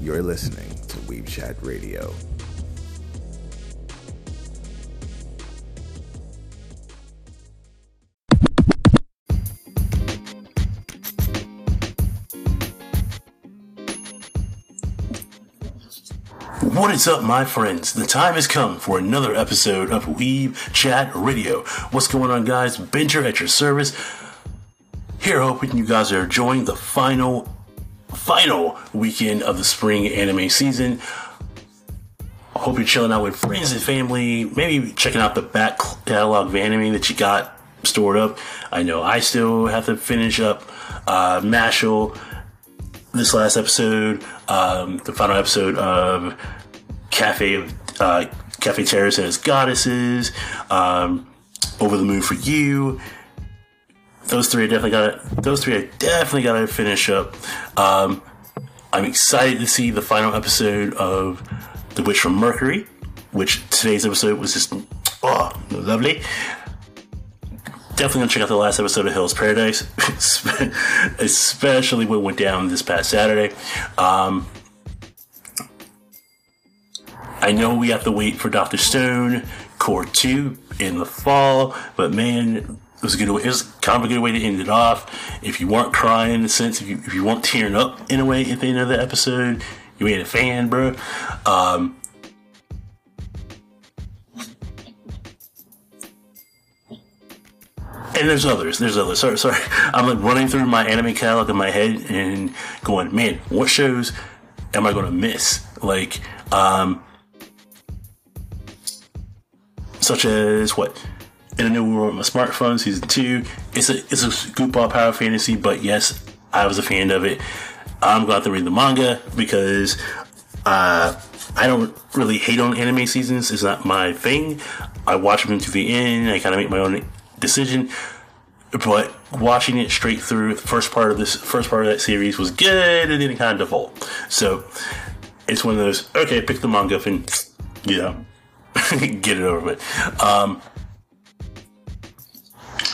You're listening to Weeb Chat Radio. What is up, my friends? The time has come for another episode of Weeb Chat Radio. What's going on, guys? Bencher at your service. Here, hoping you guys are enjoying the final, final weekend of the spring anime season. Hope you're chilling out with friends and family, maybe checking out the back catalog of anime that you got stored up. I know I still have to finish up uh, Mashle this last episode, um, the final episode of Cafe uh, Cafe Terrace and its goddesses, um, Over the Moon for You. Those three I definitely got. Those three I definitely got to finish up. Um, I'm excited to see the final episode of The Witch from Mercury, which today's episode was just oh lovely definitely gonna check out the last episode of Hell's Paradise, especially what went down this past Saturday. Um, I know we have to wait for Doctor Stone Cour Two in the fall, but man, it was a good. Way, it was kind of a good way to end it off. If you weren't crying in a sense, if you if you weren't tearing up in a way at the end of the episode, you ain't a fan, bro. Um, and there's others. There's others. Sorry, sorry. I'm like running through my anime catalog in my head and going, man, what shows am I going to miss? Like, um, such as what? In a new world, my smartphone season two. It's a it's a goofball power fantasy, but yes, I was a fan of it. I'm glad to read the manga because uh, I don't really hate on anime seasons. It's not my thing. I watch them to the end. I kind of make my own decision. But watching it straight through, the first part of this first part of that series was good, and then it kind of default. So it's one of those. Okay, pick the manga up and you know get it over with. Um,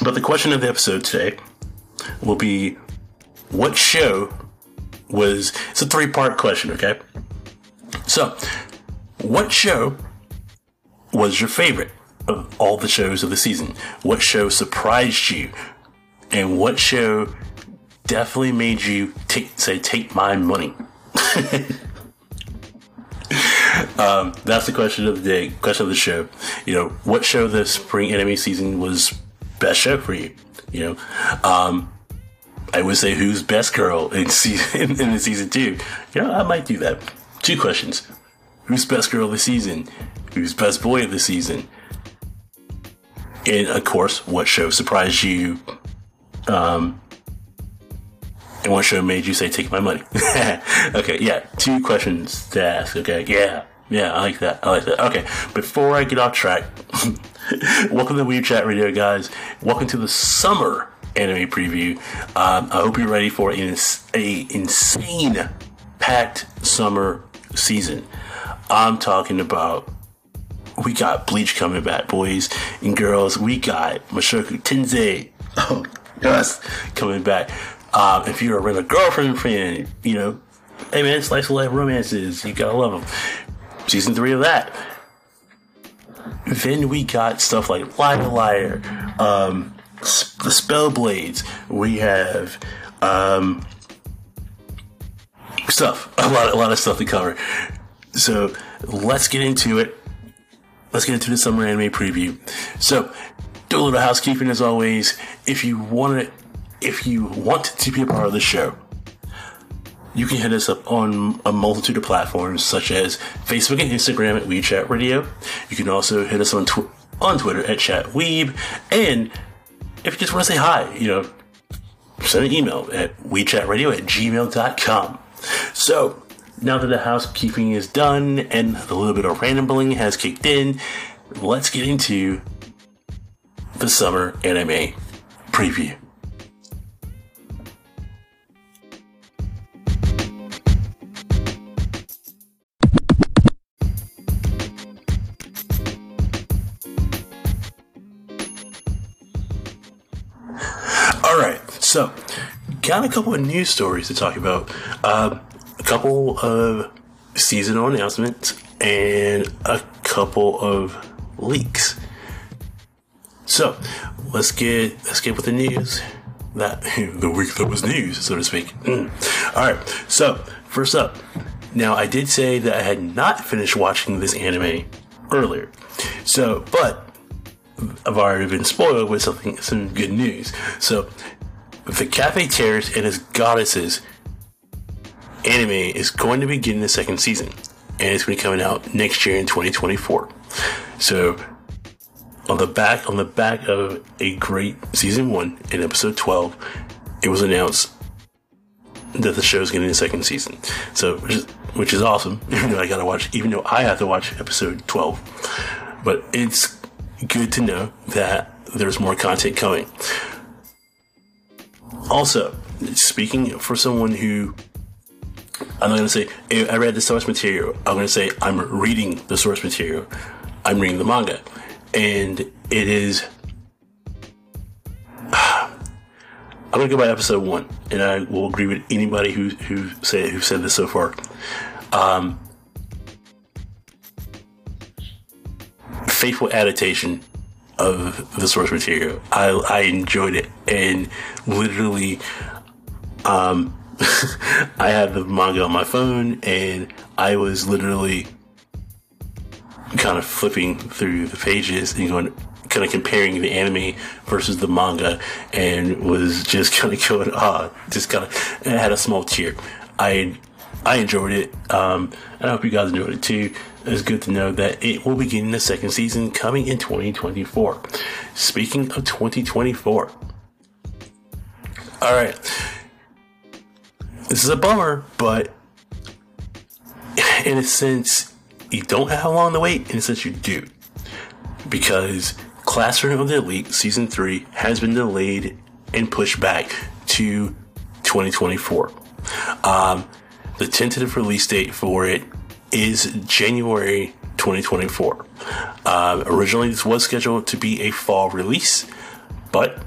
but the question of the episode today will be: What show was? It's a three part question. Okay, so what show was your favorite? of all the shows of the season. What show surprised you? And what show definitely made you take say take my money? um, that's the question of the day, question of the show. You know, what show this spring anime season was best show for you? You know, um, I would say who's best girl in season in, season two. You know, I might do that. Two questions: Who's best girl of the season? Who's best boy of the season? and of course, what show surprised you? Um, and what show made you say, take my money? okay, yeah, two questions to ask. Okay, yeah, yeah, I like that. I like that. Okay, before I get off track, welcome to Weeb Chat Radio, guys. Welcome to the summer anime preview. Um, I hope you're ready for an, a insane packed summer season. I'm talking about we got Bleach coming back, boys and girls. We got Mushoku Tensei, oh yes, coming back. Um, if you're a Rent-a-Girlfriend fan, you know, hey man, slice of life romances, you gotta love them. Season three of that. Then we got stuff like Liar Liar, um, the Spellblades. We have um, stuff, a lot, a lot of stuff to cover. So let's get into it let's get into the summer anime preview. So, do a little housekeeping as always. If you want to, if you want to be a part of the show, you can hit us up on a multitude of platforms such as Facebook and Instagram at Weeb Chat Radio. You can also hit us on tw- on Twitter at ChatWeeb. And if you just want to say hi, you know, send an email at WeebChatRadio at gmail.com. So, now that the housekeeping is done and a little bit of rambling has kicked in, let's get into the summer anime preview. Got a couple of news stories to talk about. a couple of seasonal announcements and a couple of leaks. So let's get let's get with the news. That the week that was news, so to speak. Mm. All right. So first up, now I did say that I had not finished watching this anime earlier. So, but I've already been spoiled with something some good news. So, the Cafe Terrace and his goddesses anime is going to be getting a second season, and it's going to be coming out next year in 2024. So, on the back on the back of a great season one in episode 12, it was announced that the show is getting a second season. So, which is, which is awesome. Even though I gotta watch, even though I have to watch episode 12, but it's good to know that there's more content coming. Also, speaking for someone who I'm not going to say I read the source material. I'm going to say I'm reading the source material. I'm reading the manga, and it is. I'm going to go by episode one, and I will agree with anybody who who say who said this so far. Um, faithful adaptation of the source material. I I enjoyed it, and literally, um, I had the manga on my phone and I was literally kind of flipping through the pages and going, kind of comparing the anime versus the manga and was just kind of going, ah, just kind of, had a small tear. I, I enjoyed it. Um, I hope you guys enjoyed it too. It's good to know that it will begin the second season coming in 2024. Speaking of 2024. All right this is a bummer, but in a sense, you don't have long to wait. In a sense, you do. Because Classroom of the Elite Season 3 has been delayed and pushed back to 2024. Um, the tentative release date for it is January 2024. Uh, originally, this was scheduled to be a fall release, but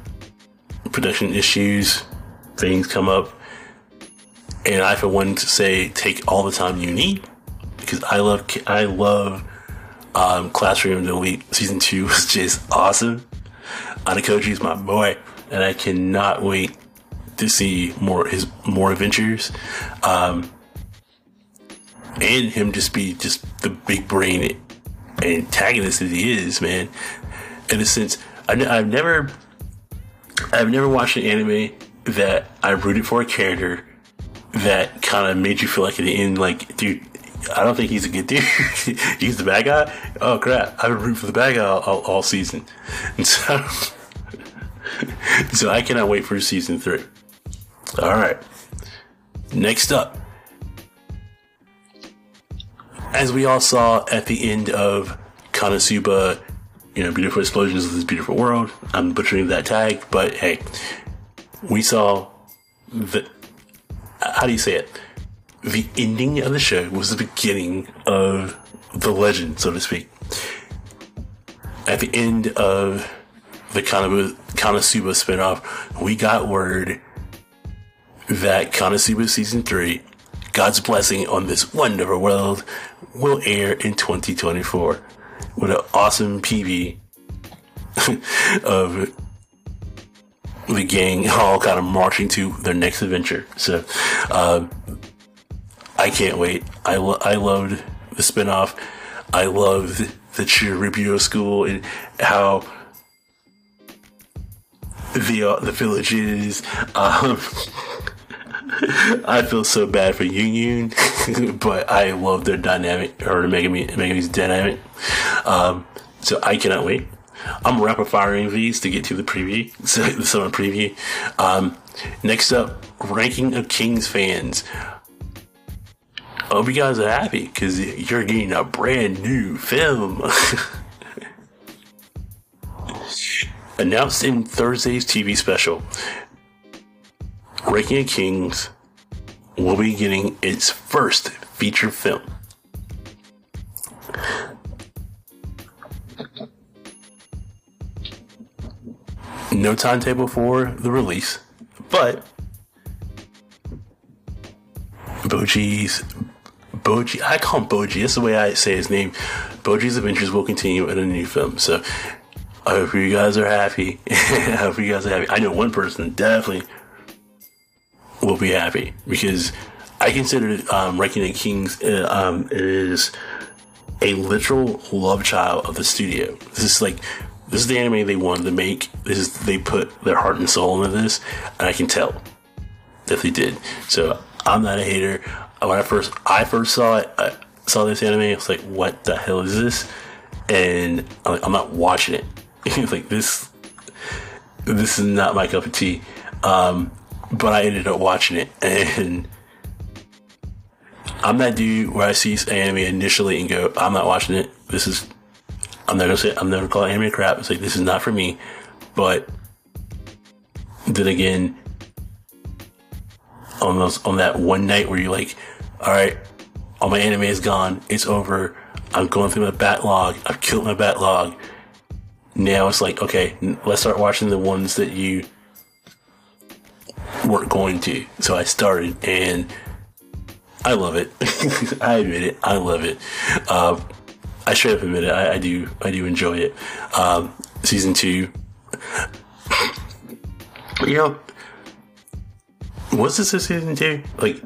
production issues, things come up, and I, for one, to say take all the time you need because I love I love um, Classroom Elite season two was just awesome. Ayanokoji is my boy, and I cannot wait to see more his more adventures, um, and him just be just the big brain antagonist that he is, man. In a sense, I, I've never I've never watched an anime that I rooted for a character that kind of made you feel like at the end, like, dude, I don't think he's a good dude. he's the bad guy. Oh crap! I've been rooting for the bad guy all, all, all season, and so so I cannot wait for season three. All right. Next up, as we all saw at the end of Konosuba, you know, Beautiful Explosions of this Beautiful World. I'm butchering that tag, but hey, we saw the how do you say it? The ending of the show was the beginning of the legend, so to speak. At the end of the Konosuba, Konosuba spinoff, we got word that Konosuba season three, God's blessing on this wonderful world, will air in 2024 with an awesome PV of the gang all kind of marching to their next adventure. So, uh, I can't wait. I, lo- I loved the spinoff. I loved the Chiribyo school and how the uh, the village is. Um, I feel so bad for Yun Yun, but I love their dynamic or Megumin Megumin's dynamic. Um, so I cannot wait. I'm rapid firing these to get to the preview, so the summer preview. Um, next up, ranking of Kings fans. I hope you guys are happy because you're getting a brand new film. Announced in Thursday's TV special, Of Kings will be getting its first feature film. no timetable for the release, but Boji's Boji. I call him Boji. That's the way I say his name. Boji's Adventures will continue in a new film. So I hope you guys are happy. I hope you guys are happy. I know one person definitely will be happy because I consider um, Reckoning Kings uh, um, is a literal love child of the studio. This is like this is the anime they wanted to make. This is they put their heart and soul into this, and I can tell that they did. So I'm not a hater. When I first I first saw it, I saw this anime. I was like, "What the hell is this?" And I'm, like, I'm not watching it. it's like this. This is not my cup of tea. Um, but I ended up watching it, and I'm that dude where I see anime initially and go, "I'm not watching it. This is." I'm not gonna say I'm never call anime crap. It's like this is not for me. But then again, on those on that one night where you're like, all right, all my anime is gone. It's over. I'm going through my backlog. I've killed my backlog. Now it's like, okay, let's start watching the ones that you weren't going to. So I started, and I love it. I admit it. I love it. Um, I straight up admit it. I, I, do. I do enjoy it. Um, season two. you know, was this a season two? Like,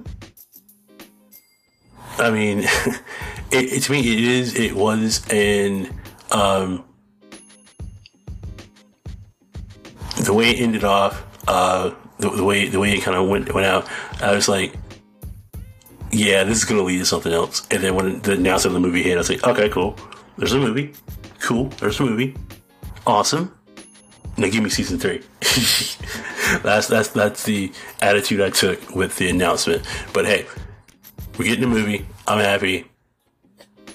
I mean, it, it, to me, it is. It was, and um, the way it ended off, uh, the, the way the way it kind of went went out, I was like, yeah, this is gonna lead to something else. And then when the announcement of the movie hit, I was like, okay, cool. There's a movie. Cool. There's a movie. Awesome. Now give me season three. that's that's that's the attitude I took with the announcement. But hey, we're getting a movie. I'm happy.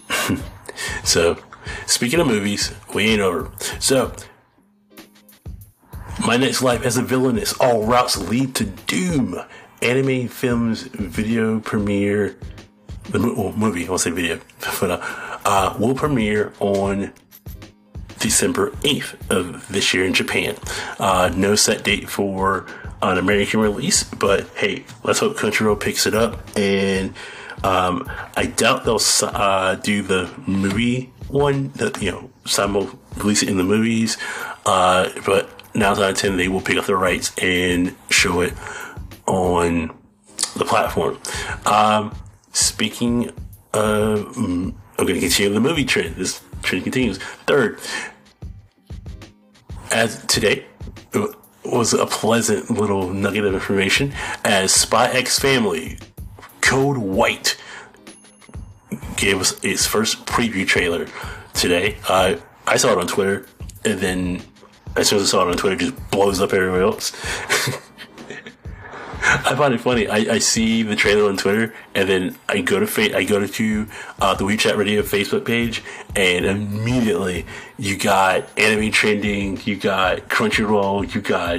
so, speaking of movies, we ain't over. So, my next life as a villainess. All routes lead to doom. Anime films video premiere. The well, movie, I won't say video, but uh, uh, will premiere on December 8th of this year in Japan. Uh, no set date for an American release, but hey, let's hope Country Crunchyroll picks it up. And um, I doubt they'll uh, do the movie one, the, you know, simul release it in the movies. Uh, but now that I ten, they will pick up the rights and show it on the platform. Um, speaking of, mm, I'm going to continue the movie trend. This trend continues. Third, as today was a pleasant little nugget of information as Spy X Family Code White gave us its first preview trailer today. Uh, I saw it on Twitter, and then as soon as I saw it on Twitter, it just blows up everywhere else. I find it funny. I, I see the trailer on Twitter, and then I go to fa- I go to uh, the Weeb Chat Radio Facebook page, and immediately you got anime trending, you got Crunchyroll, you got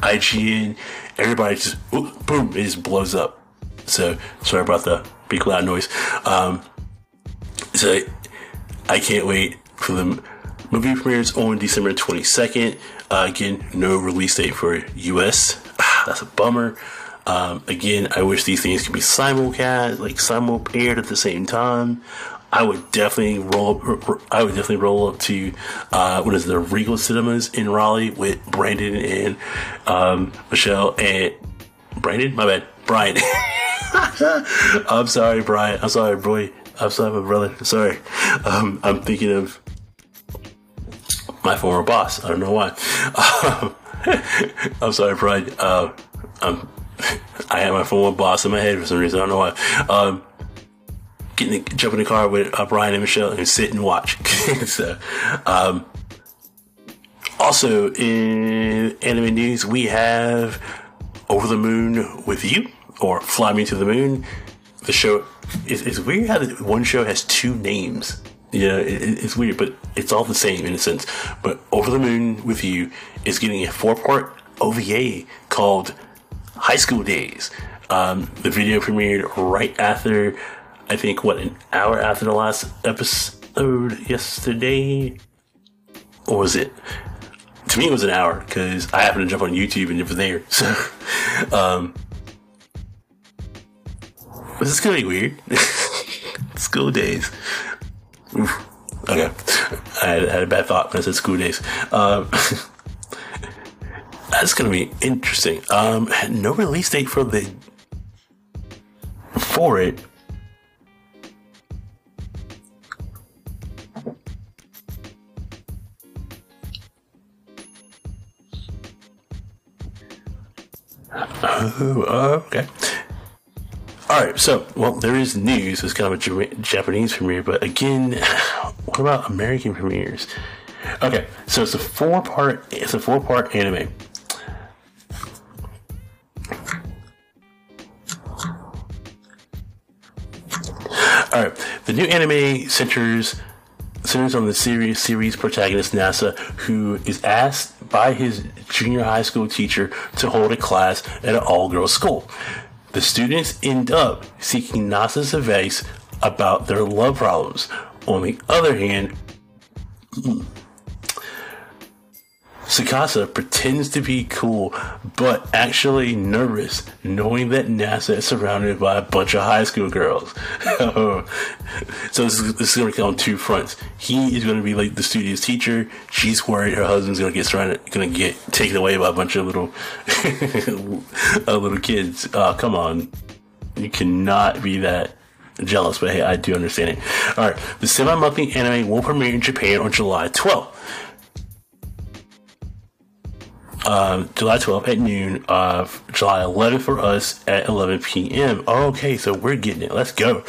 IGN. Everybody just boom, it just blows up. So sorry about the big loud noise. Um, so I can't wait for the movie premieres on December twenty second. Uh, again, no release date for US. That's a bummer. Um, again, I wish these things could be simulcast, like simul paired at the same time. I would definitely roll. I would definitely roll up to uh, what is the Regal Cinemas in Raleigh with Brandon and um, Michelle and Brandon. My bad, Brian. I'm sorry, Brian. I'm sorry, boy. I'm sorry, my brother. Sorry. Um, I'm thinking of my former boss. I don't know why. I'm sorry, Brian. Uh, I'm I had my former boss in my head for some reason. I don't know why. Um, getting jump in the car with uh, Brian and Michelle and sit and watch. so, um, also in anime news, we have Over the Moon with You or Fly Me to the Moon. The show is it's weird how one show has two names. Yeah, it, it's weird, but it's all the same in a sense. But Over the Moon with You is getting a four part OVA called high school days. Um, the video premiered right after, I think, what, an hour after the last episode yesterday? Or was it? To me, it was an hour because I happened to jump on YouTube and it was there. So, um, this is gonna be weird. school days. Okay, I had, had, a bad thought when I said school days. Um, that's gonna be interesting. Um, no release date for the for it. Oh, okay. All right, so well, there is news. It's kind of a Japanese premiere, but again, what about American premieres? Okay, so it's a four part. It's a four part anime. All right, the new anime centers centers on the series series protagonist Nasa, who is asked by his junior high school teacher to hold a class at an all girls school. The students end up seeking Nasa's advice about their love problems. On the other hand, Tsukasa pretends to be cool, but actually nervous, knowing that Nasa is surrounded by a bunch of high school girls. so this is, this is going to come on two fronts. He is going to be like the studio's teacher. She's worried her husband's going to get surrounded, going to get taken away by a bunch of little, little kids. Uh, come on, you cannot be that jealous, but hey, I do understand it. All right, the semi-monthly anime will premiere in Japan on July 12th um, July 12th at noon, uh, July 11th for us at 11 p.m. Okay, so we're getting it. Let's go.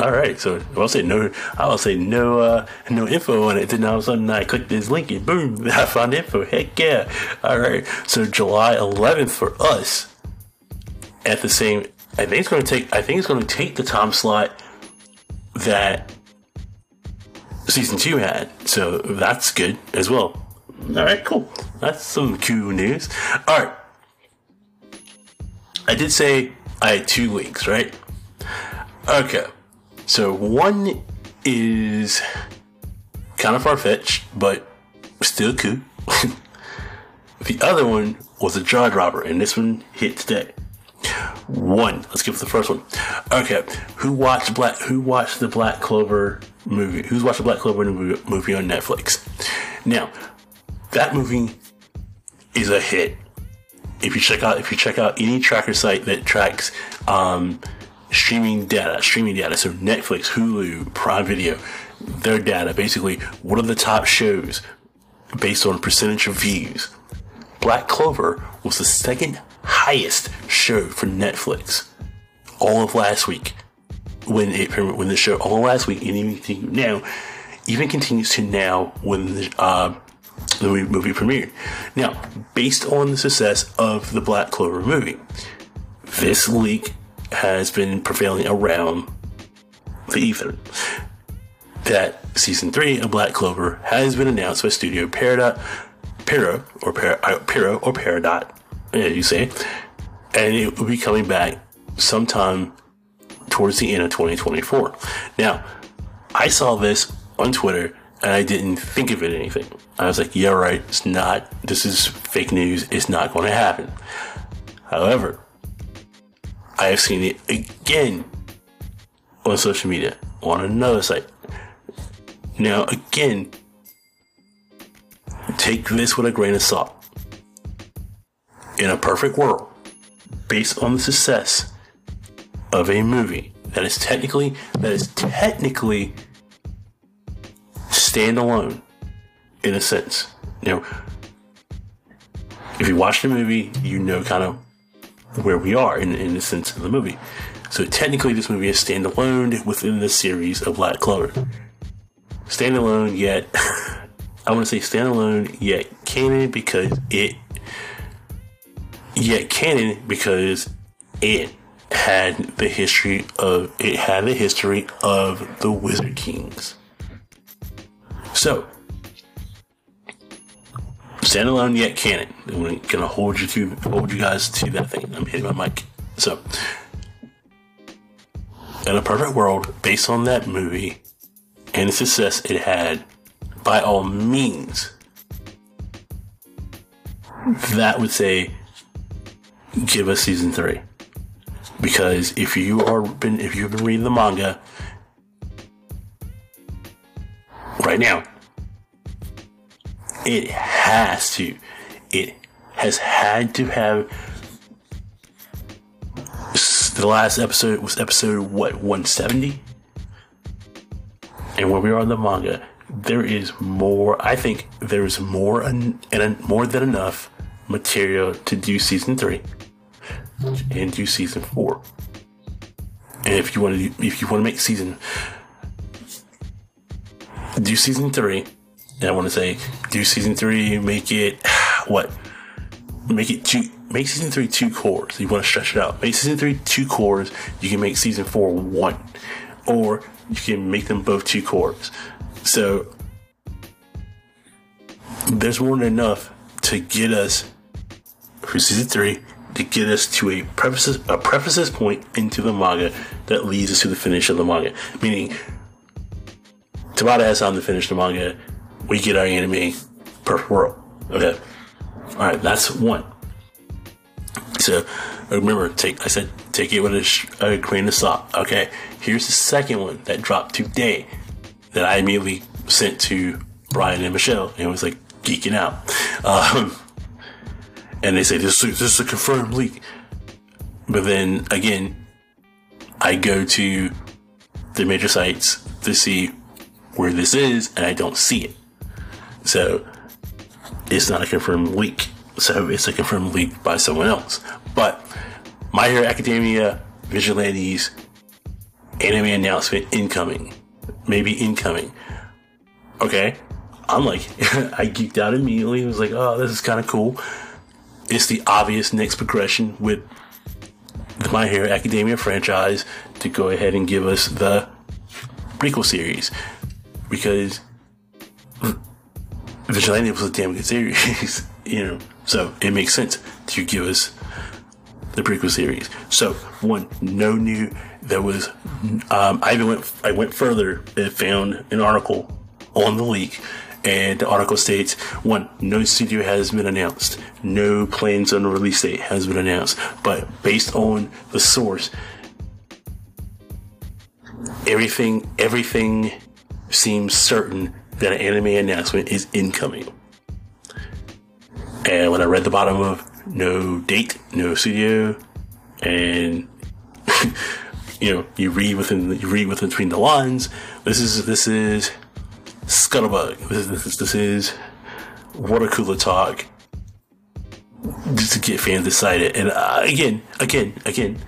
All right, so I'll say no. I'll say no, uh, no info on it. Then all of a sudden, I click this link and boom, I found info. Heck yeah! All right, so July 11th for us. At the same, I think it's going to take. I think it's going to take the time slot that season two had. So that's good as well. All right, cool. That's some cool news. All right. I did say I had two links, right? Okay. So one is kind of far fetched, but still cool. the other one was a jaw dropper, and this one hit today. One. Let's give the first one. Okay. Who watched Black? Who watched the Black Clover movie? Who's watched the Black Clover movie, on Netflix? Now, that movie is a hit. If you check out, if you check out any tracker site that tracks um, streaming data, streaming data, so Netflix, Hulu, Prime Video, their data, basically, what are the top shows based on percentage of views? Black Clover was the second highest show for Netflix all of last week when it when the show all last week and even now even continues to now when the, uh, the movie premiered. Now, based on the success of the Black Clover movie, this leak has been prevailing around the ether that season three of Black Clover has been announced by Studio Peridot, Pero or Pero, uh, or Peridot yeah, you say, and it will be coming back sometime towards the end of 2024. Now, I saw this on Twitter and I didn't think of it anything. I was like, yeah, right, it's not, this is fake news, it's not going to happen. However, I have seen it again on social media, on another site. Now, again, take this with a grain of salt in a perfect world, based on the success of a movie that is technically that is technically standalone in a sense. Know, if you watch the movie, you know kind of where we are in, in the sense of the movie. So technically, this movie is standalone within the series of Black Clover. Standalone, yet I want to say standalone, yet canon because it yet canon because it had the history of it had the history of the Wizard Kings. So standalone yet canon. I'm gonna hold you to hold you guys to that thing. I'm hitting my mic. So in a perfect world, based on that movie and the success it had, by all means, that would say give us season three. Because if you are been if you've been reading the manga right now, it has to. It has had to have the last episode was episode what 170 and where we are in the manga there is more i think there is more and more than enough material to do season three and do season four and if you want to if you want to make season do season three and i want to say do season three make it what make it two make season three two cours. You want to stretch it out. Make season three two cours. You can make season four one, or you can make them both two cours. So there's more than enough to get us for season three to get us to a prefaces a prefaces point into the manga that leads us to the finish of the manga. Meaning, Tabata has time to finish the manga. We get our anime per world. Okay. All right, that's one. So remember, take I said take it with a, a grain of salt. Okay, here's the second one that dropped today that I immediately sent to Brian and Michelle and was like geeking out. Um, and they say this is, this is a confirmed leak. But then again, I go to the major sites to see where this is, and I don't see it. So it's not a confirmed leak. So it's a confirmed leak by someone else. But My Hero Academia Vigilantes anime announcement incoming. Maybe incoming. Okay. I'm like, I geeked out immediately. I was like, oh, this is kind of cool. It's the obvious next progression with the My Hero Academia franchise to go ahead and give us the prequel series. Because Vigilante was a damn good series, you know. So it makes sense to give us the prequel series. So one, no new. There was. Um, I even went. I went further and found an article on the leak, and the article states one, no studio has been announced. No plans on the release date has been announced. But based on the source, everything everything seems certain that an anime announcement is incoming. And when I read the bottom of no date, no studio, and you know, you read within you read within between the lines. This is this is Scuttlebug. This is this is, this is water cooler talk. Just to get fans excited, and uh, again, again, again,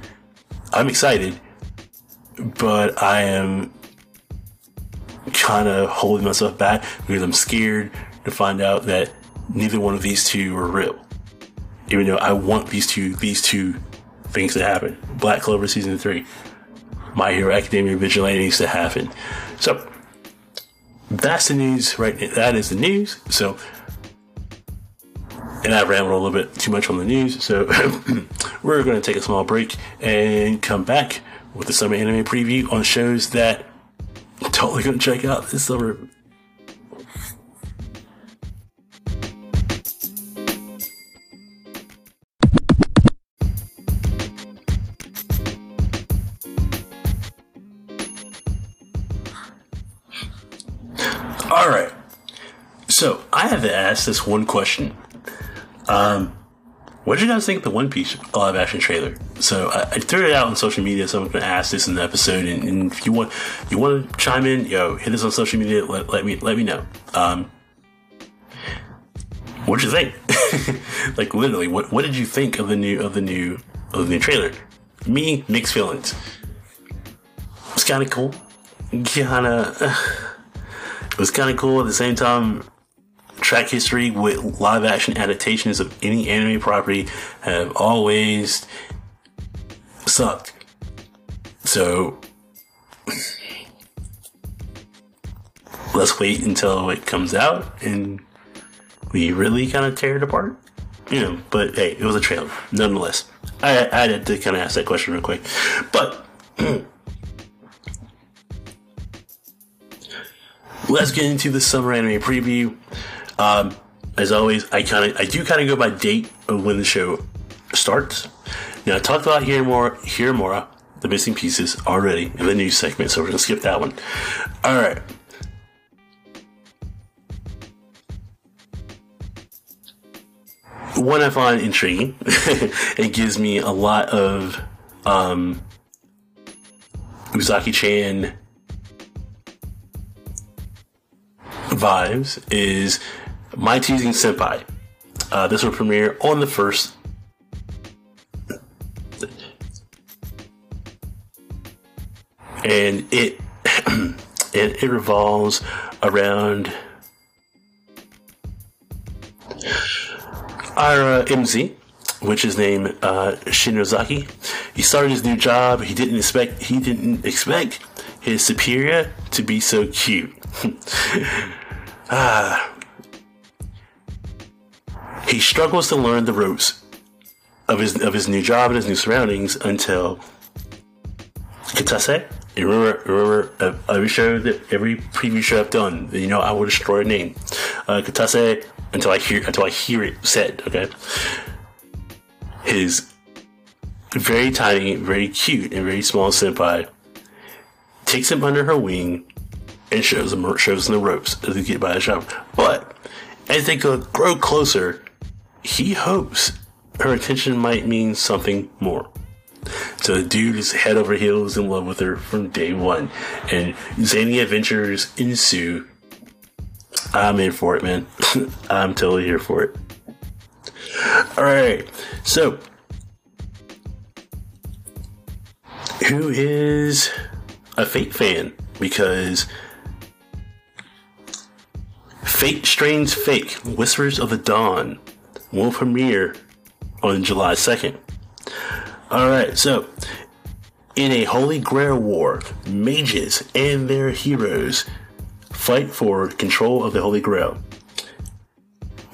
I'm excited, but I am kind of holding myself back because I'm scared to find out that neither one of these two are real. Even though I want these two these two things to happen. Black Clover season three, My Hero Academia Vigilantes to happen. So that's the news, right? That is the news. So, and I rambled a little bit too much on the news. So we're going to take a small break and come back with the summer anime preview on shows that I'm totally going to check out this summer. Ask this one question. Um, what did you guys think of the One Piece live action trailer? So I, I threw it out on social media, so I'm going to ask this in the episode. And, and, if you want, you want to chime in, yo, hit us on social media. Let, let me let me know. Um, what did you think? like literally, what what did you think of the new of the new of the new trailer? Me, mixed feelings. It's kind of cool. Kind of. Uh, it was kind of cool at the same time. Track history with live action adaptations of any anime property have always sucked. So let's wait until it comes out and we really kind of tear it apart. You know, but hey, it was a trailer nonetheless. I, I had to kind of ask that question real quick, but. let's get into the summer anime preview. Um, as always, I kind of I do kind of go by date of when the show starts. Now I talked about Horimiya here more the missing pieces already in the news segment, so we're gonna skip that one. All right. One I find intriguing. it gives me a lot of um, Uzaki Chan vibes is My Teasing Senpai. Uh, this will premiere on the first. And it it, it revolves around uh, MZ, which is named uh, Shinozaki. He started his new job. He didn't expect he didn't expect his superior to be so cute. ah. He struggles to learn the ropes of his of his new job and his new surroundings until Katase. You remember, remember uh, every show that every preview show I've done, you know I will destroy a name. Uh, Katase until I hear until I hear it said. Okay, his very tiny, very cute, and very small senpai takes him under her wing and shows him shows him the ropes to get by the shop. But as they go grow closer, he hopes her attention might mean something more. So the dude is head over heels in love with her from day one, and zany adventures ensue. I'm in for it, man. I'm totally here for it. All right, so who is a Fate fan? Because Fate Strange Fake Whispers of the Dawn will premiere on July 2nd. Alright, so in a Holy Grail war, mages and their heroes fight for control of the Holy Grail.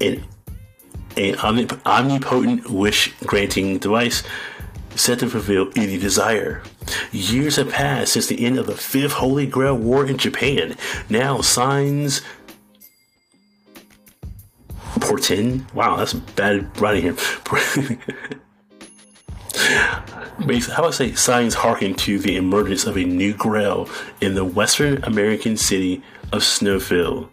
An, an omnipotent wish granting device set to fulfill any desire. Years have passed since the end of the Fifth Holy Grail War in Japan. Now, signs portend. Wow, that's bad writing here. Basically, how about I say signs harken to the emergence of a new grail in the Western American city of Snowfield.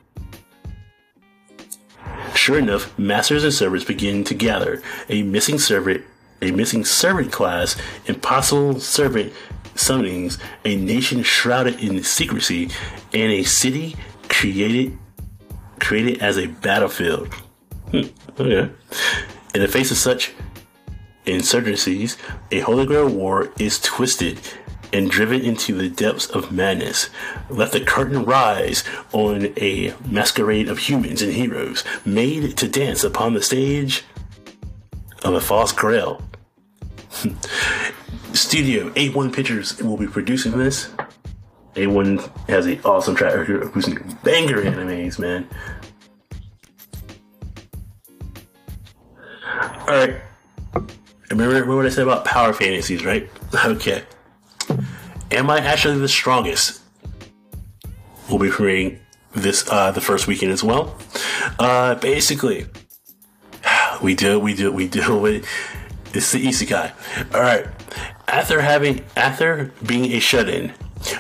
Sure enough, masters and servants begin to gather. A missing servant, a missing servant class, impossible servant summonings, a nation shrouded in secrecy, and a city created created as a battlefield. Oh, okay. In the face of such insurgencies, a Holy Grail war is twisted and driven into the depths of madness. Let the curtain rise on a masquerade of humans and heroes made to dance upon the stage of a false grail. Studio A1 Pictures will be producing this. A1 has an awesome track record of producing banger animes, man. Alright. Remember, remember what I said about power fantasies, right? Okay. Am I actually the strongest? We'll be creating this uh, the first weekend as well. Uh, basically, we do we do we deal with it's the isekai. All right. After having after being a shut-in,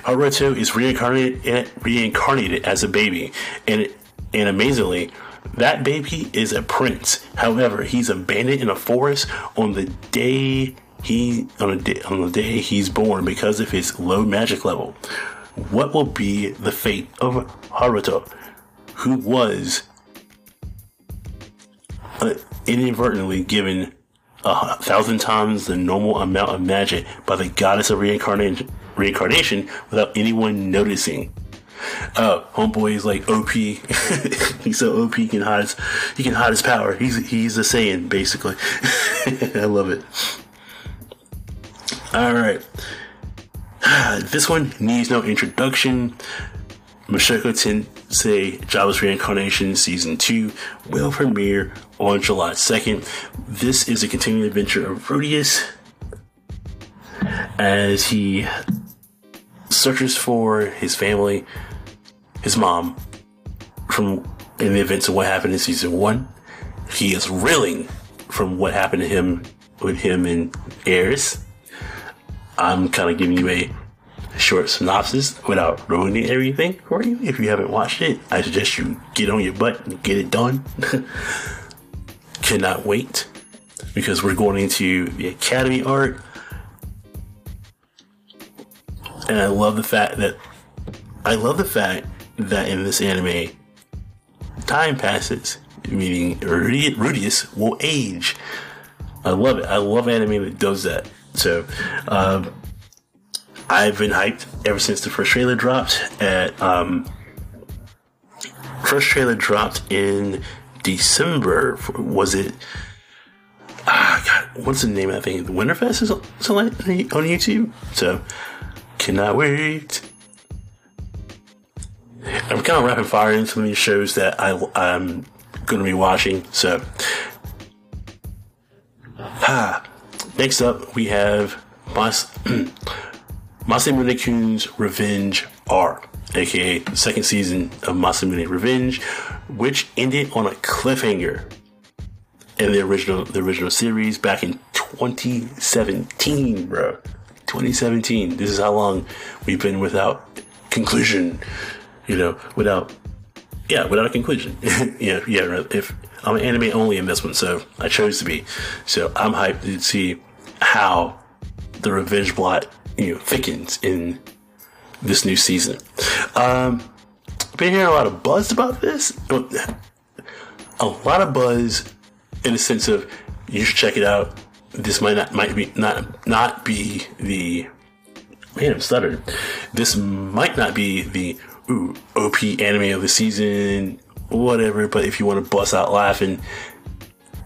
Haruto is reincarnated reincarnated as a baby, and and amazingly, that baby is a prince. However, he's abandoned in a forest on the day he on day, on the day he's born because of his low magic level. What will be the fate of Haruto, who was uh, inadvertently given a thousand times the normal amount of magic by the goddess of reincarnation, reincarnation without anyone noticing? Uh, homeboy is like OP. he's so OP he can hide his he can hide his power. He's he's a Saiyan basically. I love it. All right, this one needs no introduction. Mushoku Tensei Jobless Reincarnation Season 2 will premiere on July 2nd. This is a continuing adventure of Rudeus as he searches for his family his mom from in the events of what happened in season one. he is reeling from what happened to him with him and Eris. I'm kind of giving you a short synopsis without ruining everything for you. If you haven't watched it, I suggest you get on your butt and get it done. Cannot wait because we're going into the Academy arc. And I love the fact that I love the fact that in this anime, time passes, meaning Rudeus will age. I love it. I love anime that does that. So, um, I've been hyped ever since the first trailer dropped. At um, first trailer dropped in December. Was it? Ah, God, what's the name of that thing? Winterfest is on YouTube. So, cannot wait. I'm kind of rapid firing some of these shows that I, I'm going to be watching. So, ah, next up we have Mas- Masamune Kun's Revenge R, aka the second season of Masamune Revenge, which ended on a cliffhanger in the original the original series back in 2017, bro. 2017. This is how long we've been without conclusion, you know, without yeah, without a conclusion. yeah, yeah. If I'm an anime only in this one, so I chose to be. So I'm hyped to see how the revenge plot, you know, thickens in this new season. Um, I've been hearing a lot of buzz about this. A lot of buzz in the sense of you should check it out. This might not might be not not be the man. I'm stuttering. This might not be the ooh, OP anime of the season, whatever. But if you want to bust out laughing,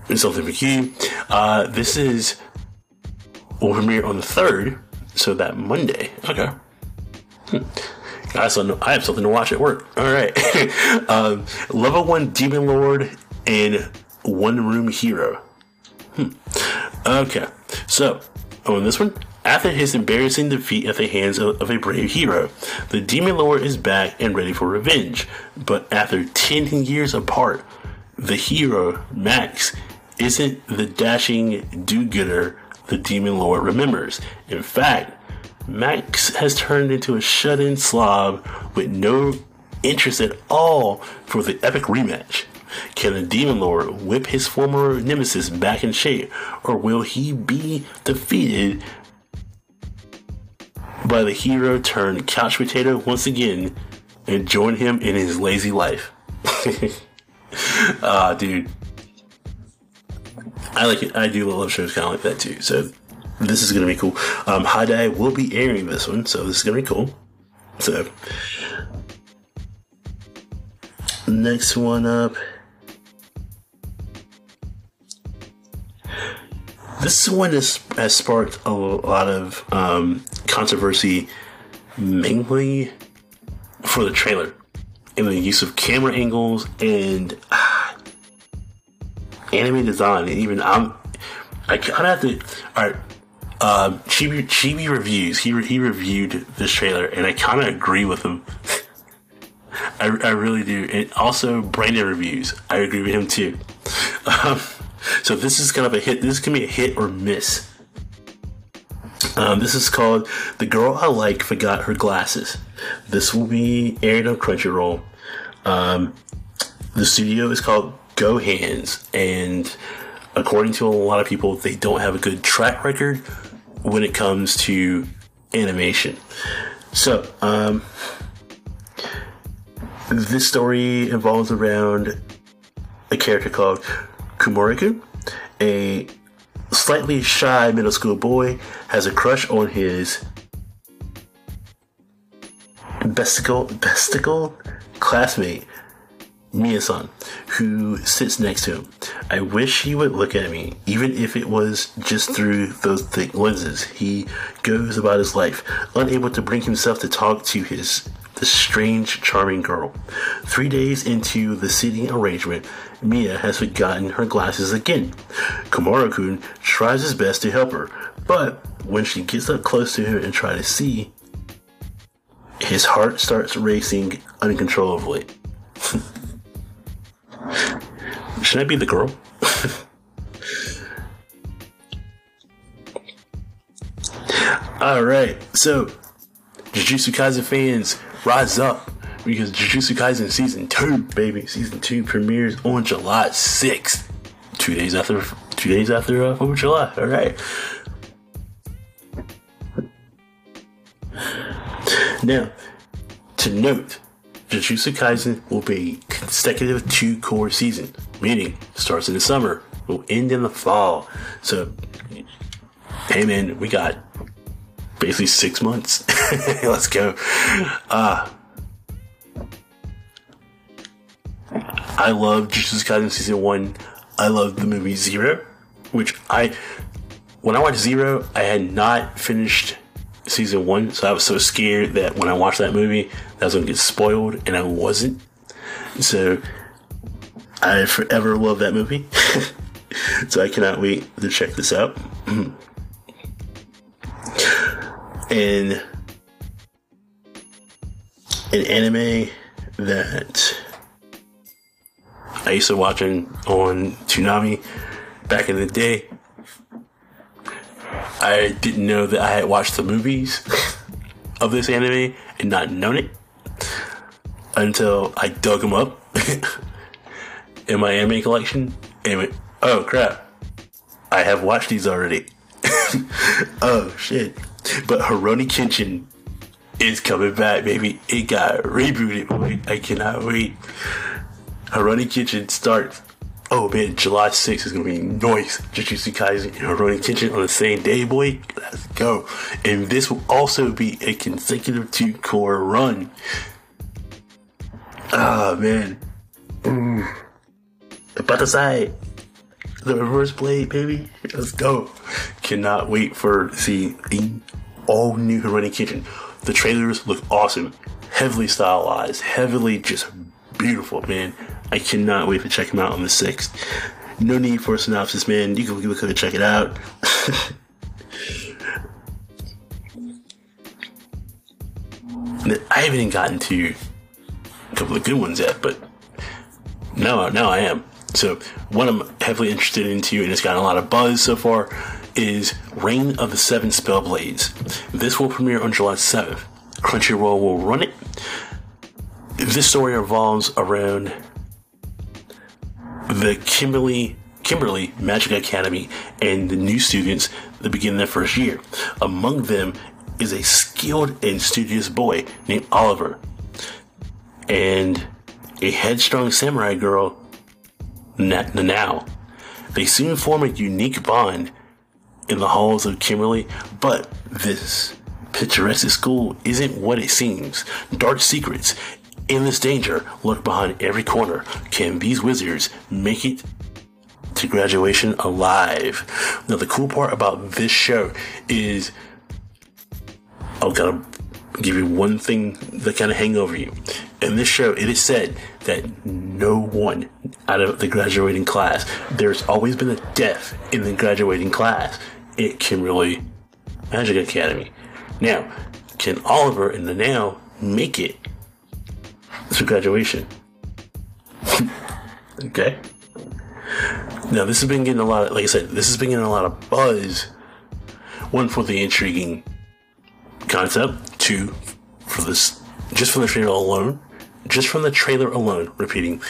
it's something for you. Uh, this is will premiere on the third, so that Monday. Okay. Hmm. I, also I have something to watch at work. All right. um, level one Demon Lord and One Room Hero. Hmm. Okay. So on this one, after his embarrassing defeat at the hands of, of, a brave hero, the Demon Lord is back and ready for revenge. But after 10 years apart, the hero, Max, isn't the dashing do gooder the Demon Lord remembers. In fact, Max has turned into a shut in slob with no interest at all for the epic rematch. Can the Demon Lord whip his former nemesis back in shape, or will he be defeated by the hero turned couch potato once again and join him in his lazy life? Ah, uh, dude. I like it. I do love shows kind of like that too. So this is going to be cool. Um, Hadai will be airing this one, so this is going to be cool. So next one up. This one has, has sparked a lot of um, controversy, mainly for the trailer and the use of camera angles and ah, anime design. And even I'm, I kind of have to. All right, uh, Chibi, Chibi reviews. He he reviewed this trailer, and I kind of agree with him. I, I really do. And also, Brandon reviews. I agree with him too. Um, so this is kind of a hit. This can be a hit or miss. Um, this is called "The Girl I Like Forgot Her Glasses." This will be aired on Crunchyroll. Um, the studio is called Go Hands, and according to a lot of people, they don't have a good track record when it comes to animation. So, um, this story involves around a character called Kumoriku, a slightly shy middle school boy, has a crush on his besticle, besticle classmate, Mia-san, who sits next to him. I wish he would look at me, even if it was just through those thick lenses. He goes about his life, unable to bring himself to talk to his the strange, charming girl. Three days into the seating arrangement, Mia has forgotten her glasses again. Kamorakun kun tries his best to help her, but when she gets up close to him and tries to see, his heart starts racing uncontrollably. Should I be the girl? All right, so Jujutsu Kaisen fans, rise up because Jujutsu Kaisen season two, baby, season two premieres on July sixth, two days after two days after uh, of July. All right. Now, to note, Jujutsu Kaisen will be consecutive two cour season, meaning starts in the summer, will end in the fall. So, hey man, we got basically six months. Let's go. Uh, I love Jujutsu Kaisen season one. I love the movie Zero, which I, when I watched Zero, I had not finished season one, so I was so scared that when I watched that movie, that was gonna get spoiled, and I wasn't. So I forever love that movie. so I cannot wait to check this out. and an anime that I used to watching on Toonami back in the day. I didn't know that I had watched the movies of this anime and not known it until I dug them up in my anime collection and went, oh crap, I have watched these already. oh shit. But Rurouni Kenshin is coming back, baby. It got rebooted. Wait, I cannot wait. Rurouni Kenshin starts. Oh man, July 6th is gonna be nice. Jujutsu Kaisen and Rurouni Kenshin on the same day, boy. Let's go. And this will also be a consecutive two cour run. Ah man. Mm. About to say the reverse blade, baby. Let's go. Cannot wait for see the all new Rurouni Kenshin. The trailers look awesome. Heavily stylized, heavily just beautiful, man. I cannot wait to check them out on the 6th. No need for a synopsis, man. You can go check it out. I haven't even gotten to a couple of good ones yet, but now, now I am. So, one I'm heavily interested into, and it's gotten a lot of buzz so far, is Reign of the Seven Spellblades. This will premiere on July 7th. Crunchyroll will run it. This story revolves around the Kimberly Kimberly Magic Academy and the new students that begin their first year. Among them is a skilled and studious boy named Oliver and a headstrong samurai girl, Nanao. They soon form a unique bond in the halls of Kimberly, but this picturesque school isn't what it seems. Dark secrets, endless danger lurk behind every corner. Can these wizards make it to graduation alive? Now, the cool part about this show is I'll kind of give you one thing that kind of hang over you. In this show, it is said that no one out of the graduating class, there's always been a death in the graduating class. It Kimberly Magic Academy. Now, can Oliver and Nanao make it to graduation? okay. Now, this has been getting a lot of, like I said, this has been getting a lot of buzz. One for the intriguing concept, two for this, just from the trailer alone, just from the trailer alone, repeating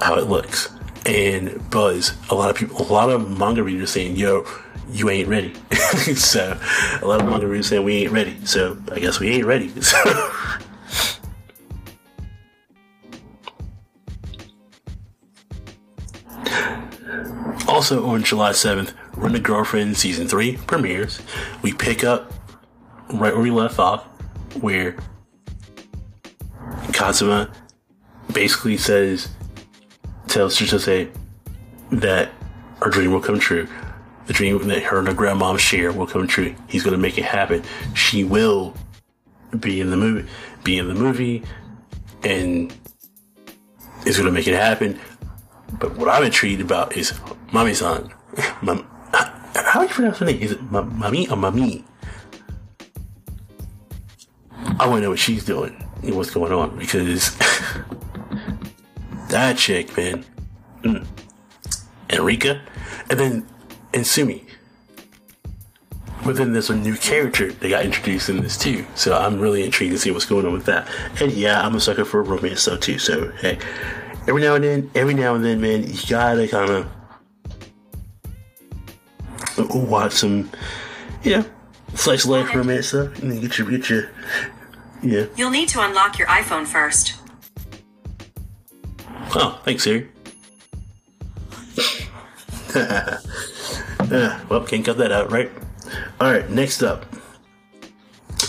how it looks. And buzz, a lot of people, a lot of manga readers saying, yo, you ain't ready. so, a lot of manga readers saying we ain't ready. So, I guess we ain't ready. So, Also on July 7th, Rent a Girlfriend Season 3 premieres. We pick up right where we left off, where Kazuma basically says, tells Chitose that our dream will come true. The dream that her and her grandmom share will come true. He's gonna make it happen. She will be in the movie, be in the movie, and is gonna make it happen. But what I'm intrigued about is Mami-san. Mam- how do you pronounce her name? Is it Mami or Mami? I want to know what she's doing and what's going on because that chick, man. Mm. And Rika. And then, and Sumi. But then there's a new character that got introduced in this too, so I'm really intrigued to see what's going on with that. And yeah, I'm a sucker for romance stuff too. So hey, every now and then, every now and then, man, you gotta kind of watch some, yeah, slice of life romance stuff, and then get your get your yeah. You'll need to unlock your iPhone first. Oh, thanks, Siri. uh, well, can't cut that out, right? All right, next up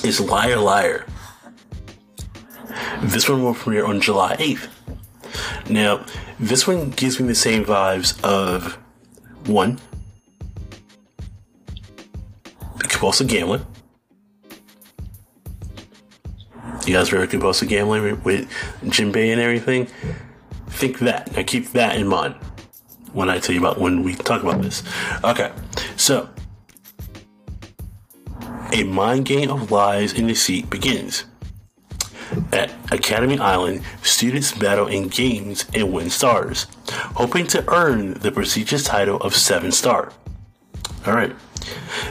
is Liar Liar. This one will premiere on July 8th. Now, this one gives me the same vibes of one, compulsive gambling. You guys remember compulsive gambling with Jinbei and everything? Think that. Now keep that in mind when I tell you about when we talk about this. Okay, so a mind game of lies and deceit begins. At Academy Island, students battle in games and win stars, hoping to earn the prestigious title of Seven Star. Alright.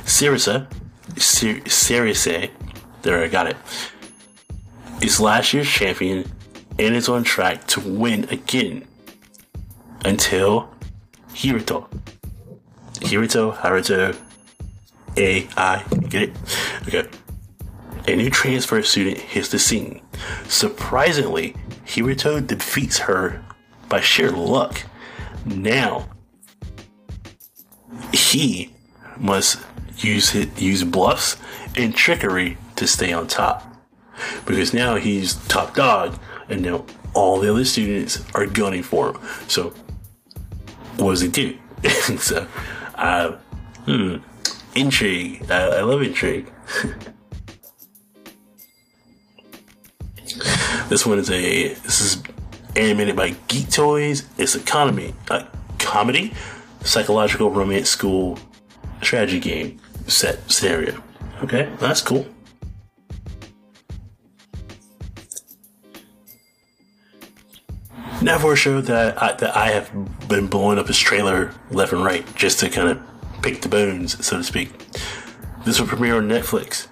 Sarisa, Sarise, there I got it, is last year's champion and is on track to win again until Hiruto. Hiruto, Haruto, A, I, get it? Okay. A new transfer student hits the scene. Surprisingly, Hiruto defeats her by sheer luck. Now, he must use his, use bluffs and trickery to stay on top. Because now he's top dog, and now all the other students are gunning for him. So, what does he do? so, uh, hmm, intrigue. I, I love intrigue. this one is a this is animated by Geek Toys. It's a comedy, a comedy, psychological romance school strategy game set scenario. Okay, that's cool. Now for that I, that I have been blowing up his trailer left and right just to kind of pick the bones, so to speak. This will premiere on Netflix.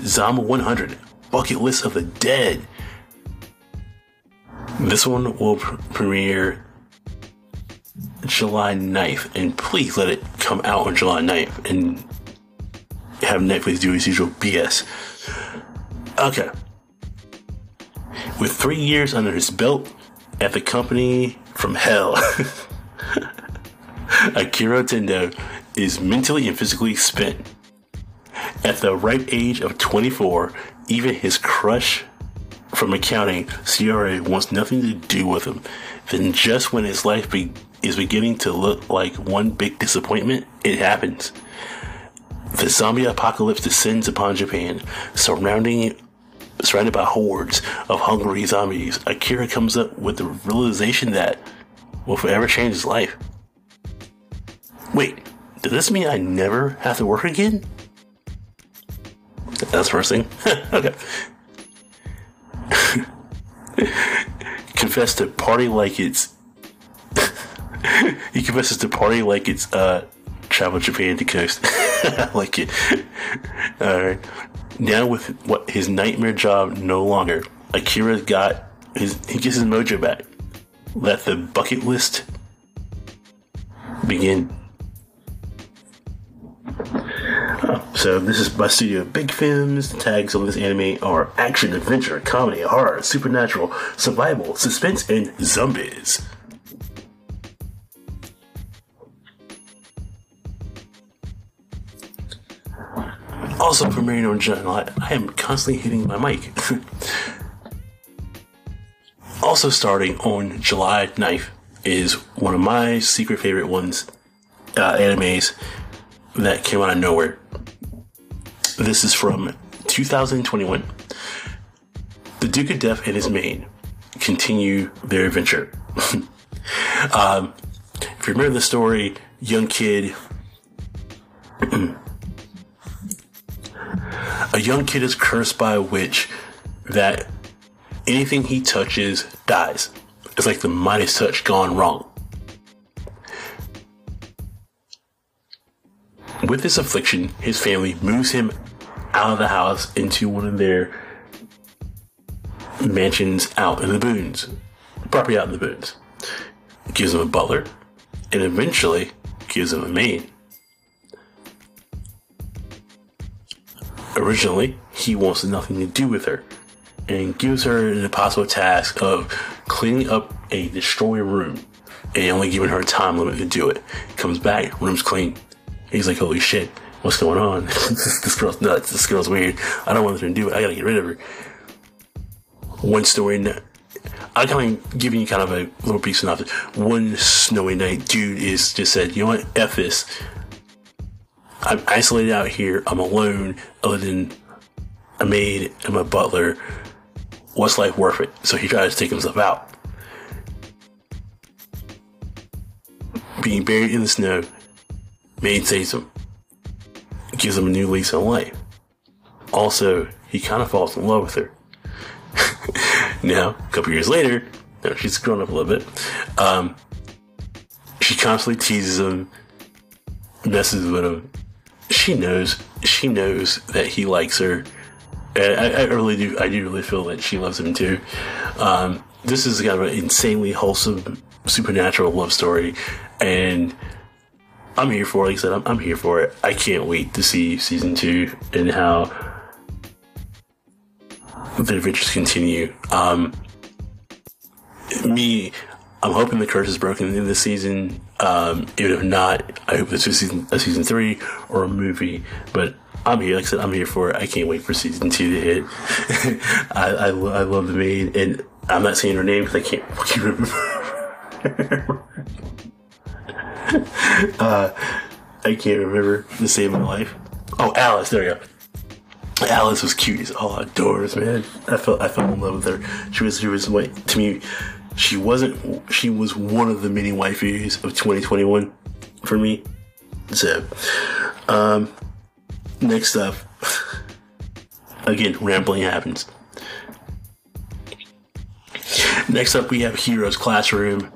Zom 100, Bucket List of the Dead. This one will pr- premiere July 9th, and please let it come out on July 9th and have Netflix do its usual BS. Okay. With three years under his belt at the company from hell, Akira Tendo is mentally and physically spent. At the ripe age of 24, even his crush from accounting, CRA, wants nothing to do with him. Then, just when his life be- is beginning to look like one big disappointment, it happens. The zombie apocalypse descends upon Japan, surrounding surrounded by hordes of hungry zombies. Akira comes up with the realization that will forever change his life. Wait, does this mean I never have to work again? That's the first thing. okay. Confess to party like it's. he confesses to party like it's uh, travel Japan to coast. I like it. Alright. Now with what his nightmare job no longer, Akira got his he gets his mojo back. Let the bucket list begin. So this is by studio Bug Films. The tags on this anime are action, adventure, comedy, horror, supernatural, survival, suspense, and zombies. Also premiering on July. I am constantly hitting my mic. also starting on July 9th is one of my secret favorite ones, uh, animes that came out of nowhere. This is from 2021. The Duke of Death and his maid continue their adventure. um, if you remember the story, young kid, a young kid is cursed by a witch that anything he touches dies. It's like the Midas touch gone wrong. with this affliction, his family moves him out of the house into one of their mansions out in the boons, property out in the boons. Gives him a butler, and eventually gives him a maid. Originally, he wants nothing to do with her and gives her the impossible task of cleaning up a destroyed room and only giving her a time limit to do it. Comes back, room's clean. He's like, holy shit, what's going on? this, this girl's nuts. This girl's weird. I don't want her to do it. I gotta get rid of her. One story night. I kind of giving you kind of a little piece of nothing. One snowy night, dude is just said, you know what, F this. I'm isolated out here. I'm alone, other than a maid and my butler. What's life worth it? So he tries to take himself out. Being buried in the snow, maid saves him, gives him a new lease on life. Also, he kind of falls in love with her. now, a couple years later, now she's grown up a little bit. Um, she constantly teases him, messes with him. She knows, she knows that he likes her. I, I really do, I do really feel that she loves him too. Um, this is kind of an insanely wholesome, supernatural love story, and I'm here for it. Like I said, I'm, I'm here for it. I can't wait to see season two and how the adventures continue. Um, me, I'm hoping the curse is broken in this season. Um, even if not, I hope this is season, a season three or a movie. But I'm here. Like I said, I'm here for it. I can't wait for season two to hit. I, I, I love the maid, and I'm not saying her name because I can't fucking remember. uh, I can't remember the same in life. Oh, Alice. There you go. Alice was cute She's all outdoors, man. I felt I fell in love with her. She was she was like to me. She wasn't. She was one of the many waifus of 2021 for me. So, um, next up, again, rambling happens. Next up, we have Heroes Classroom.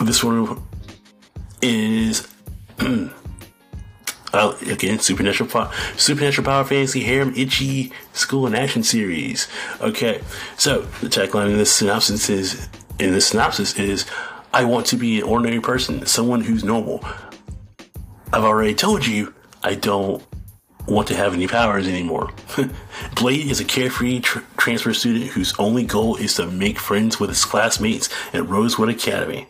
This one is uh, again supernatural power, supernatural power fantasy harem ichi school and action series. Okay, so the tagline in this synopsis is in this synopsis is I want to be an ordinary person, someone who's normal. I've already told you I don't want to have any powers anymore. Blade is a carefree tr- transfer student whose only goal is to make friends with his classmates at Rosewood Academy.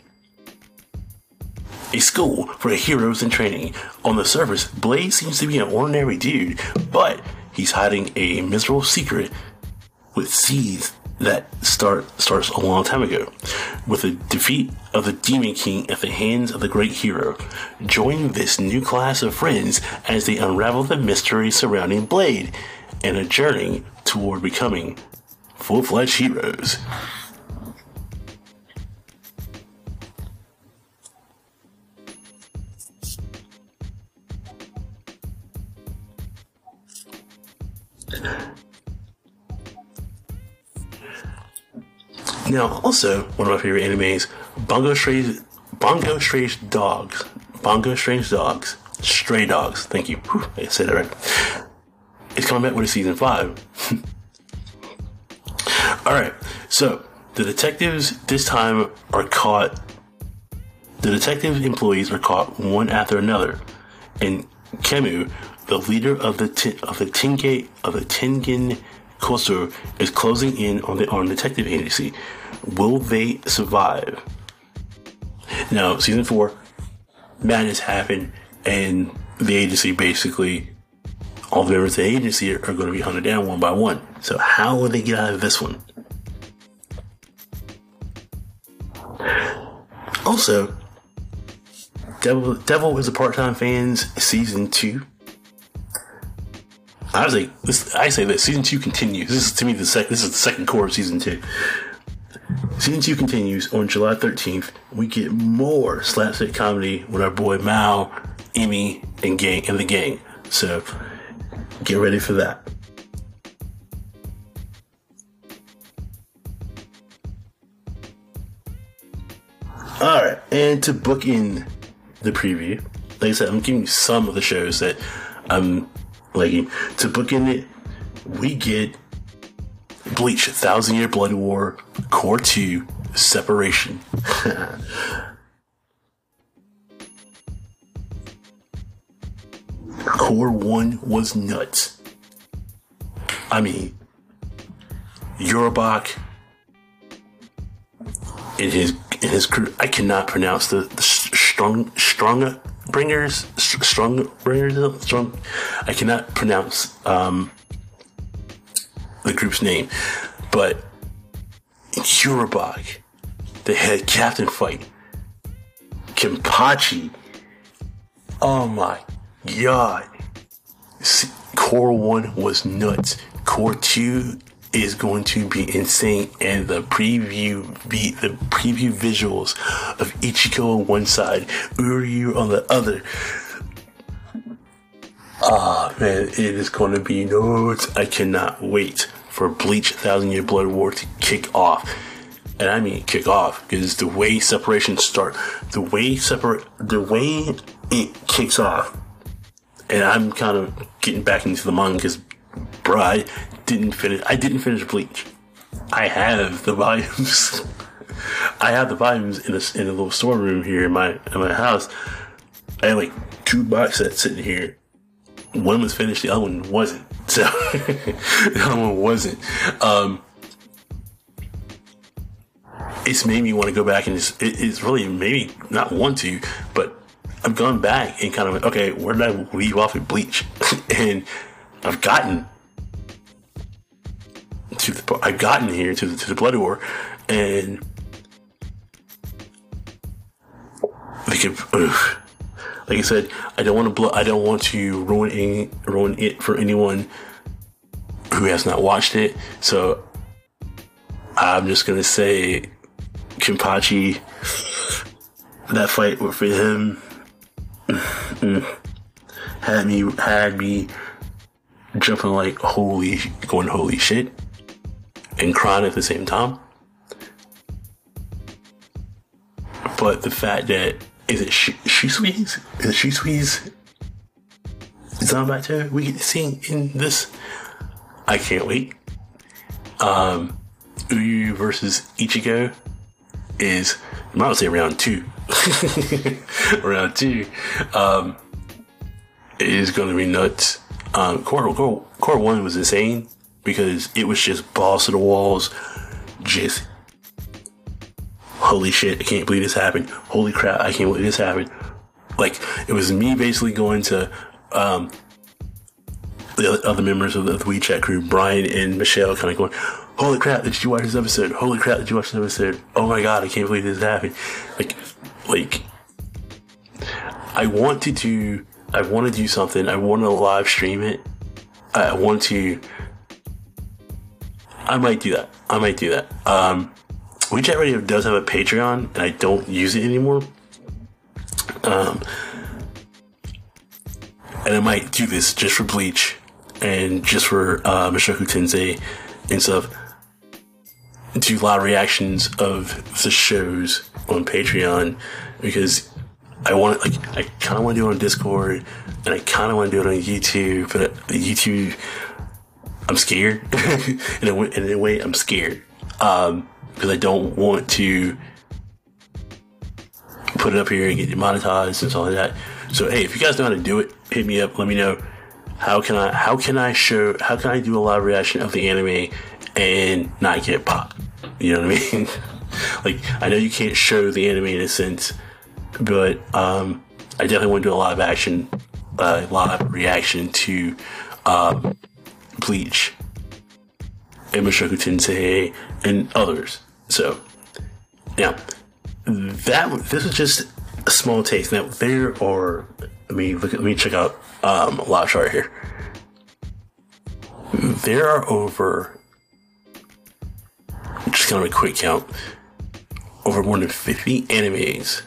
A school for heroes in training. On the surface, Blade seems to be an ordinary dude, but he's hiding a miserable secret with seeds that start starts a long time ago. With the defeat of the Demon King at the hands of the great hero, join this new class of friends as they unravel the mystery surrounding Blade and a journey toward becoming full-fledged heroes. Now, also one of my favorite animes, Bungo Stray, Bungo Stray Dogs, Bungo Stray Dogs, Stray Dogs. Thank you. Whew, I said that right. It's coming back with a season five. All right, so the detectives this time are caught. The detective employees are caught one after another, and Kamui, the leader of the t- of the Tingate of the Tengen Kosu, is closing in on the on detective agency. Will they survive? Now, season four, madness happened, and the agency basically, all the members of the agency are, are going to be hunted down one by one. So, how will they get out of this one? Also, Devil, Devil is a part-time fans season two. I like, this, I say that season two continues. This is to me the sec, This is the second cour of season two. Season two continues on July 13th. We get more slapstick comedy with our boy Mao, Emi, and gang and the gang. So get ready for that. All right, and to book in the preview. Like I said, I'm giving you some of the shows that I'm liking. To bookend it, we get Bleach, Thousand Year Blood War, Cour 2, Separation. Cour 1 was nuts. I mean, Yorobak in his in his crew. I cannot pronounce the, the strong strong bringers strong bringers strong. I cannot pronounce um, the group's name, but Yorobak, they had Captain Fight, Kenpachi. Oh my god! Cour one was nuts. Cour two is going to be insane, and the preview be the preview visuals of Ichigo on one side, Uryu on the other. Ah man, it is going to be nuts. I cannot wait for Bleach Thousand Year Blood War to kick off. And I mean kick off because the way separation start, the way separate, the way it kicks off, and I'm kind of getting back into the manga because, bro, I didn't finish. I didn't finish Bleach. I have the volumes. I have the volumes in a, in a little storeroom here in my in my house. I have like two box sets sitting here. One was finished, the other one wasn't. So the other one wasn't. Um, it's made me want to go back and just, it, it's really maybe not want to, but I've gone back and kind of okay, where did I leave off at Bleach? and I've gotten to the I've gotten here to the, to the Blood War, and like if, ugh, like I said, I don't want to blow, I don't want to ruin any, ruin it for anyone who has not watched it. So I'm just gonna say, Kenpachi, that fight with him had me had me jumping like holy, going holy shit, and crying at the same time. But the fact that is it she, Shisui? Is it she Shisui's Zanbato we get to see in this? I can't wait. Um, Uryu versus Ichigo is, I might say round two. round two. Um, is going to be nuts. Um, cour, cour, cour one was insane because it was just balls to the walls, just holy shit, I can't believe this happened. Holy crap, I can't believe this happened. Like, it was me basically going to, um, the other members of the, the Weeb Chat crew, Brian and Michelle, kind of going, Holy crap, did you watch this episode? Holy crap, did you watch this episode? Oh my god, I can't believe this happened. Like, like, I want to I want to do something. I want to live stream it. I want to, I might do that. I might do that. Um, Weeb Chat Radio does have a Patreon, and I don't use it anymore. Um, and I might do this just for Bleach and just for uh, Mushoku Tensei and stuff. Do live reactions of the shows on Patreon because I want like I kind of want to do it on Discord and I kind of want to do it on YouTube, but YouTube I'm scared. in, a way, in a way, I'm scared um, because I don't want to put it up here and get demonetized and stuff like that. So hey, if you guys know how to do it, hit me up. Let me know how can I how can I show how can I do a live reaction of the anime and not get popped. You know what I mean? like I know you can't show the anime in a sense, but um, I definitely want to do a live action, uh, live reaction to um, Bleach, Mushoku Tensei, and others. So, yeah, that this is just a small taste. Now there are. Let me look. Let me check out um, a live chart here. There are over. Just kind of a quick count. Over more than 50 animes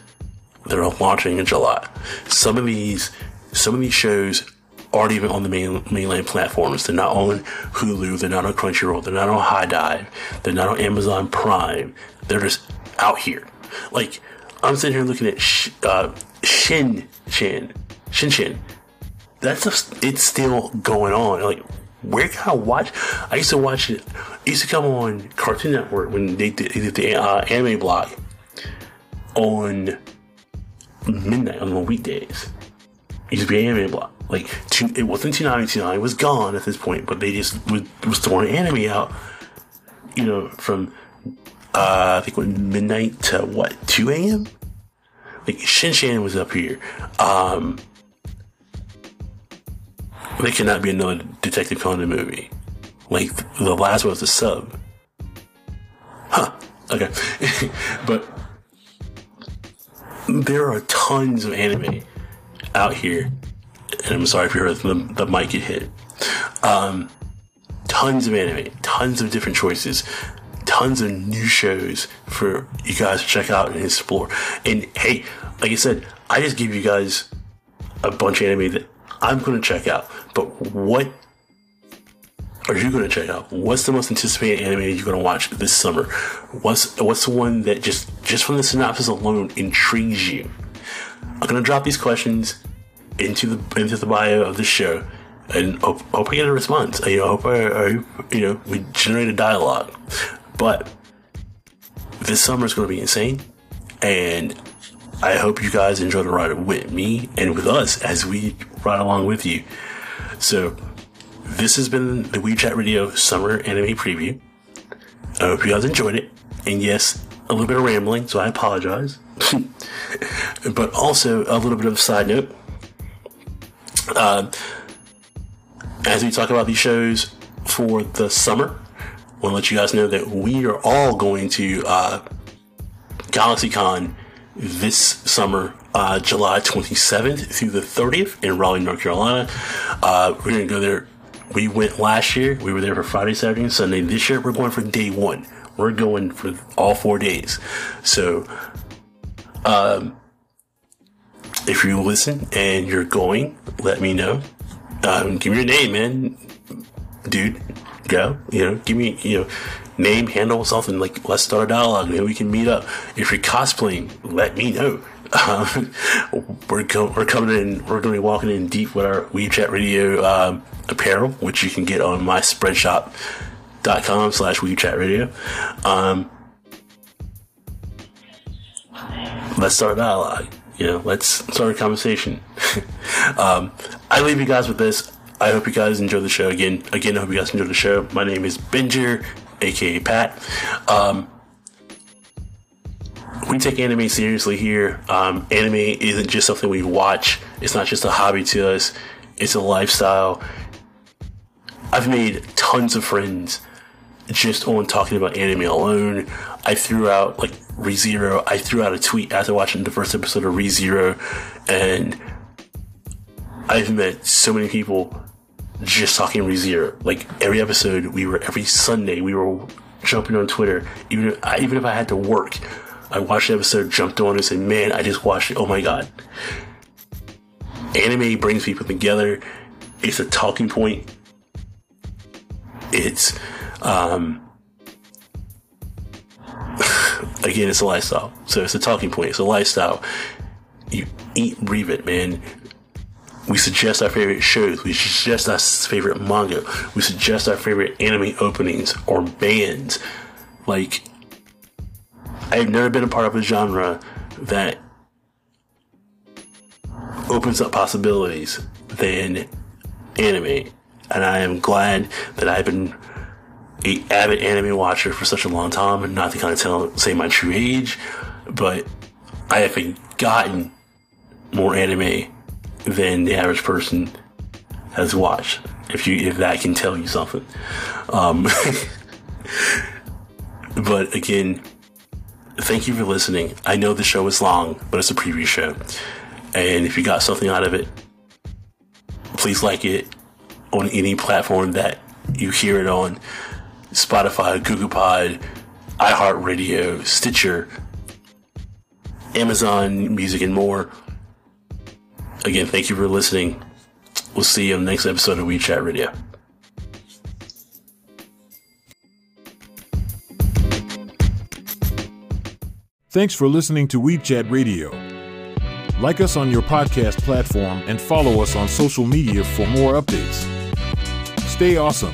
that are launching in July. Some of these, some of these shows aren't even on the main, mainland platforms. They're not on Hulu. They're not on Crunchyroll. They're not on High HIDIVE. They're not on Amazon Prime. They're just out here. Like I'm sitting here looking at sh- uh, Shin Shin. That's just, it's still going on. Like, where can I watch? I used to watch it. It used to come on Cartoon Network when they did, they did the uh, anime block on midnight on the weekdays. It used to be anime block. Like, two, it wasn't 299, it was gone at this point, but they just was, was throwing anime out, you know, from, uh, I think midnight to what, 2 a.m.? Like, Shin Chan was up here. Um, there cannot be another Detective Conan movie. Like, the last one was a sub. Huh. Okay. but there are tons of anime out here. And I'm sorry if you heard the, the mic get hit. Um, tons of anime, tons of different choices, tons of new shows for you guys to check out and explore. And hey, like I said, I just gave you guys a bunch of anime that I'm going to check out. But what are you going to check out? What's the most anticipated anime you're going to watch this summer? What's what's the one that just just from the synopsis alone intrigues you? I'm going to drop these questions into the into the bio of the show, and hope, hope I get a response. You know, hope I, I you know we generate a dialogue. But this summer is going to be insane, and I hope you guys enjoy the ride with me and with us as we ride along with you. So, this has been the Weeb Chat Radio Summer Anime Preview. I hope you guys enjoyed it. And yes, a little bit of rambling, so I apologize. but also a little bit of a side note. Uh, as we talk about these shows for the summer, I want to let you guys know that we are all going to uh, GalaxyCon this summer, uh, July 27th through the 30th in Raleigh, North Carolina. Uh, we're going to go there. We went last year. We were there for Friday, Saturday, and Sunday. This year, we're going for day one. We're going for all four days. So, um, if you listen and you're going, let me know. Um, give me your name, man. Dude, go. You know, give me, you know, name, handle, something like let's start a dialogue. Maybe we can meet up. If you're cosplaying, let me know. Um, we're we're coming in. We're going to be walking in deep with our Weeb Chat Radio um, apparel, which you can get on my spreadshop.com slash Weeb Chat Radio. Um, let's start a dialogue. You know, let's start a conversation. um, I leave you guys with this. I hope you guys enjoy the show again. Again, I hope you guys enjoy the show. My name is Binger, aka Pat. Um, we take anime seriously here. Um, anime isn't just something we watch. It's not just a hobby to us. It's a lifestyle. I've made tons of friends just on talking about anime alone. I threw out like ReZero. I threw out a tweet after watching the first episode of ReZero, and I've met so many people just talking ReZero. Like every episode, we were every Sunday we were jumping on Twitter. Even if, I, even if I had to work, I watched the episode, jumped on, and said, "Man, I just watched it. Oh my god!" Anime brings people together. It's a talking point. It's um, again, it's a lifestyle. So it's a talking point. It's a lifestyle. You eat, breathe it, man. We suggest our favorite shows. We suggest our favorite manga. We suggest our favorite anime openings or bands. Like, I've never been a part of a genre that opens up possibilities than anime. And I am glad that I've been a avid anime watcher for such a long time, and not to kind of tell say my true age, but I have gotten more anime than the average person has watched. If you if that can tell you something, um, but again, thank you for listening. I know the show is long, but it's a preview show, and if you got something out of it, please like it on any platform that you hear it on. Spotify, Google Pod, iHeartRadio, Stitcher, Amazon Music, and more. Again, thank you for listening. We'll see you in the next episode of Weeb Chat Radio. Thanks for listening to Weeb Chat Radio. Like us on your podcast platform and follow us on social media for more updates. Stay awesome.